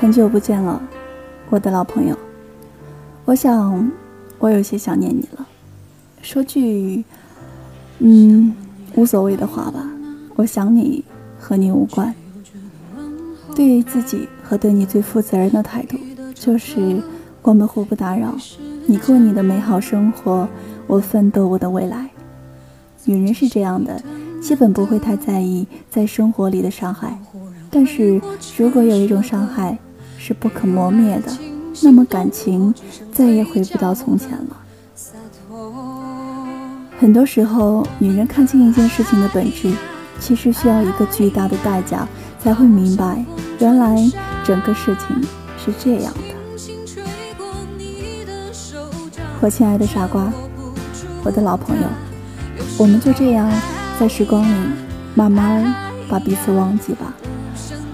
很久不见了，我的老朋友。我想，我有些想念你了。说句，嗯，无所谓的话吧。我想你和你无关。对于自己和对你最负责任的态度，就是我们互不打扰。你过你的美好生活，我奋斗我的未来。女人是这样的，基本不会太在意在生活里的伤害。但是如果有一种伤害，是不可磨灭的，那么感情再也回不到从前了。很多时候，女人看清一件事情的本质，其实需要一个巨大的代价，才会明白，原来整个事情是这样的。我亲爱的傻瓜，我的老朋友，我们就这样在时光里慢慢把彼此忘记吧。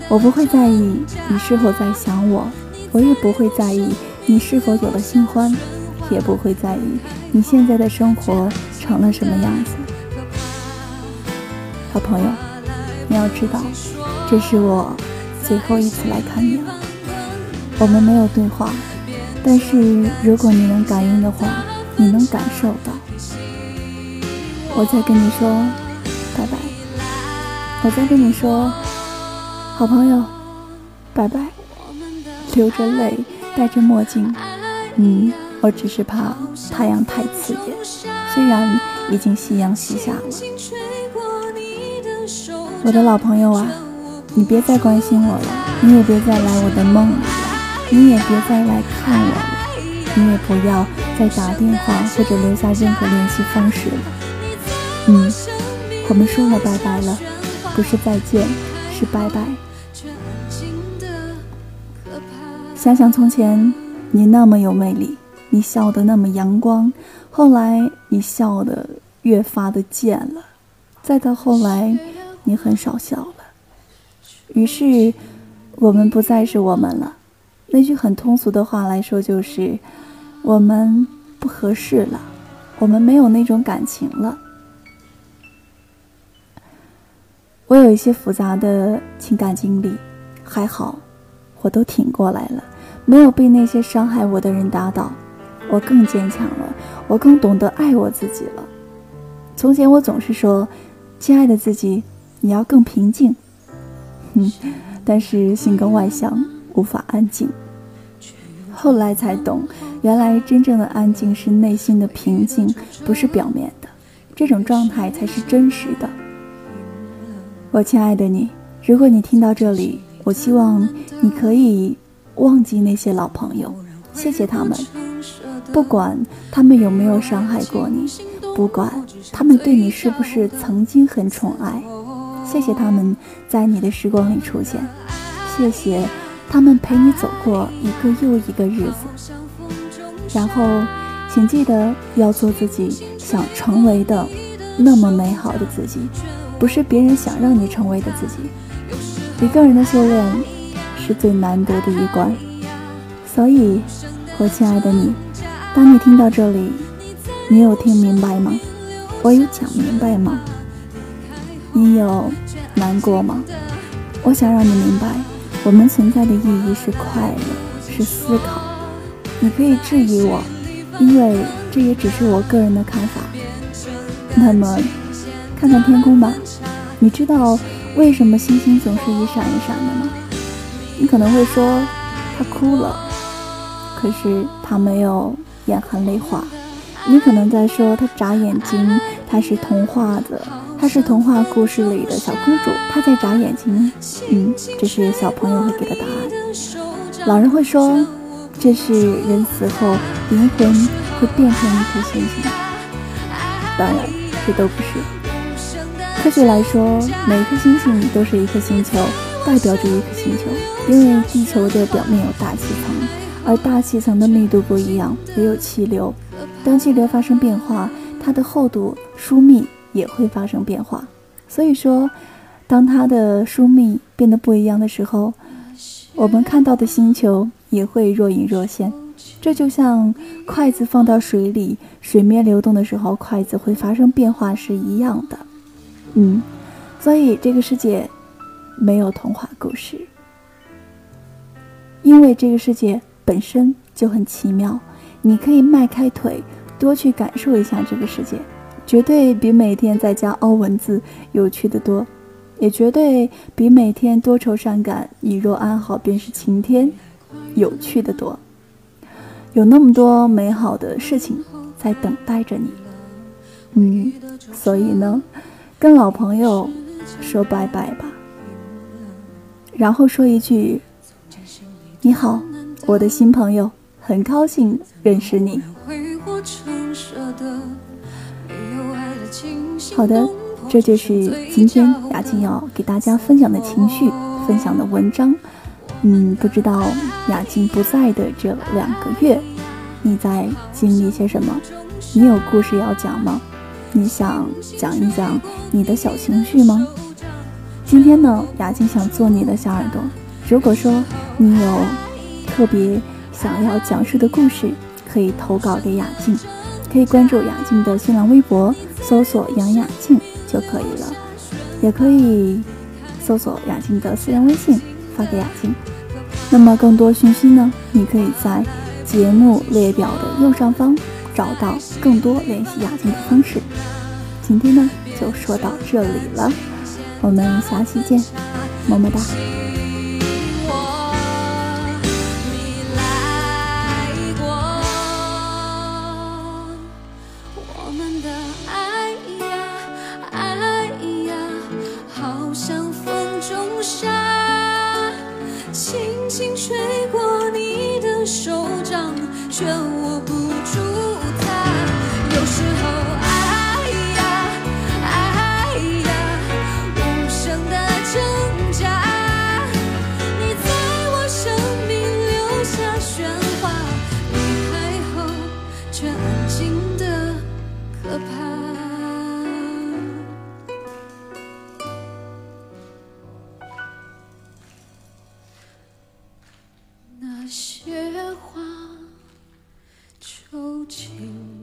我不会在意你是否在想我，我也不会在意你是否有了新欢，也不会在意你现在的生活成了什么样子。好朋友，你要知道，这是我最后一次来看你了。我们没有对话，但是如果你能感应的话，你能感受到。我在跟你说拜拜，我在跟你说。好朋友，拜拜。流着泪，戴着墨镜，嗯，我只是怕太阳太刺眼。虽然已经夕阳西下了，我的老朋友啊，你别再关心我了，你也别再来我的梦了，你也别再来看我了，你也不要再打电话或者留下任何联系方式了。嗯，我们说了拜拜了，不是再见。是拜拜。想想从前，你那么有魅力，你笑得那么阳光，后来你笑得越发的贱了，再到后来，你很少笑了。于是，我们不再是我们了。那句很通俗的话来说，就是我们不合适了，我们没有那种感情了。我有一些复杂的情感经历，还好，我都挺过来了，没有被那些伤害我的人打倒，我更坚强了，我更懂得爱我自己了。从前我总是说，亲爱的自己，你要更平静，哼，但是性格外向，无法安静。后来才懂，原来真正的安静是内心的平静，不是表面的，这种状态才是真实的。我亲爱的你，如果你听到这里，我希望你可以忘记那些老朋友，谢谢他们，不管他们有没有伤害过你，不管他们对你是不是曾经很宠爱，谢谢他们在你的时光里出现，谢谢他们陪你走过一个又一个日子，然后，请记得要做自己想成为的那么美好的自己。不是别人想让你成为的自己。一个人的修炼是最难得的一关，所以，我亲爱的你，当你听到这里，你有听明白吗？我有讲明白吗？你有难过吗？我想让你明白，我们存在的意义是快乐，是思考。你可以质疑我，因为这也只是我个人的看法。那么。看看天空吧，你知道为什么星星总是一闪一闪的呢？你可能会说，他哭了，可是他没有眼含泪花。你可能在说他眨眼睛，他是童话的，他是童话故事里的小公主，她在眨眼睛。嗯，这是小朋友会给的答案。老人会说，这是人死后灵魂会变成一颗星星。当然，这都不是。科学来说，每颗星星都是一颗星球，代表着一颗星球。因为地球的表面有大气层，而大气层的密度不一样，也有气流。当气流发生变化，它的厚度疏密也会发生变化。所以说，当它的疏密变得不一样的时候，我们看到的星球也会若隐若现。这就像筷子放到水里，水面流动的时候，筷子会发生变化是一样的。嗯，所以这个世界没有童话故事。因为这个世界本身就很奇妙，你可以迈开腿，多去感受一下这个世界，绝对比每天在家凹文字有趣的多，也绝对比每天多愁善感“你若安好便是晴天”有趣的多。有那么多美好的事情在等待着你，嗯，所以呢，跟老朋友说拜拜吧，然后说一句：“你好，我的新朋友，很高兴认识你。”好的，这就是今天雅静要给大家分享的情绪，分享的文章。嗯，不知道雅静不在的这两个月，你在经历些什么？你有故事要讲吗？你想讲一讲你的小情绪吗？今天呢，雅静想做你的小耳朵。如果说你有特别想要讲述的故事，可以投稿给雅静，可以关注雅静的新浪微博，搜索杨雅静就可以了，也可以搜索雅静的私人微信发给雅静。那么更多讯息呢？你可以在节目列表的右上方找到更多联系雅静的方式。今天呢就说到这里了，我们下期见，么么哒。轻轻吹过你的手掌，却。情。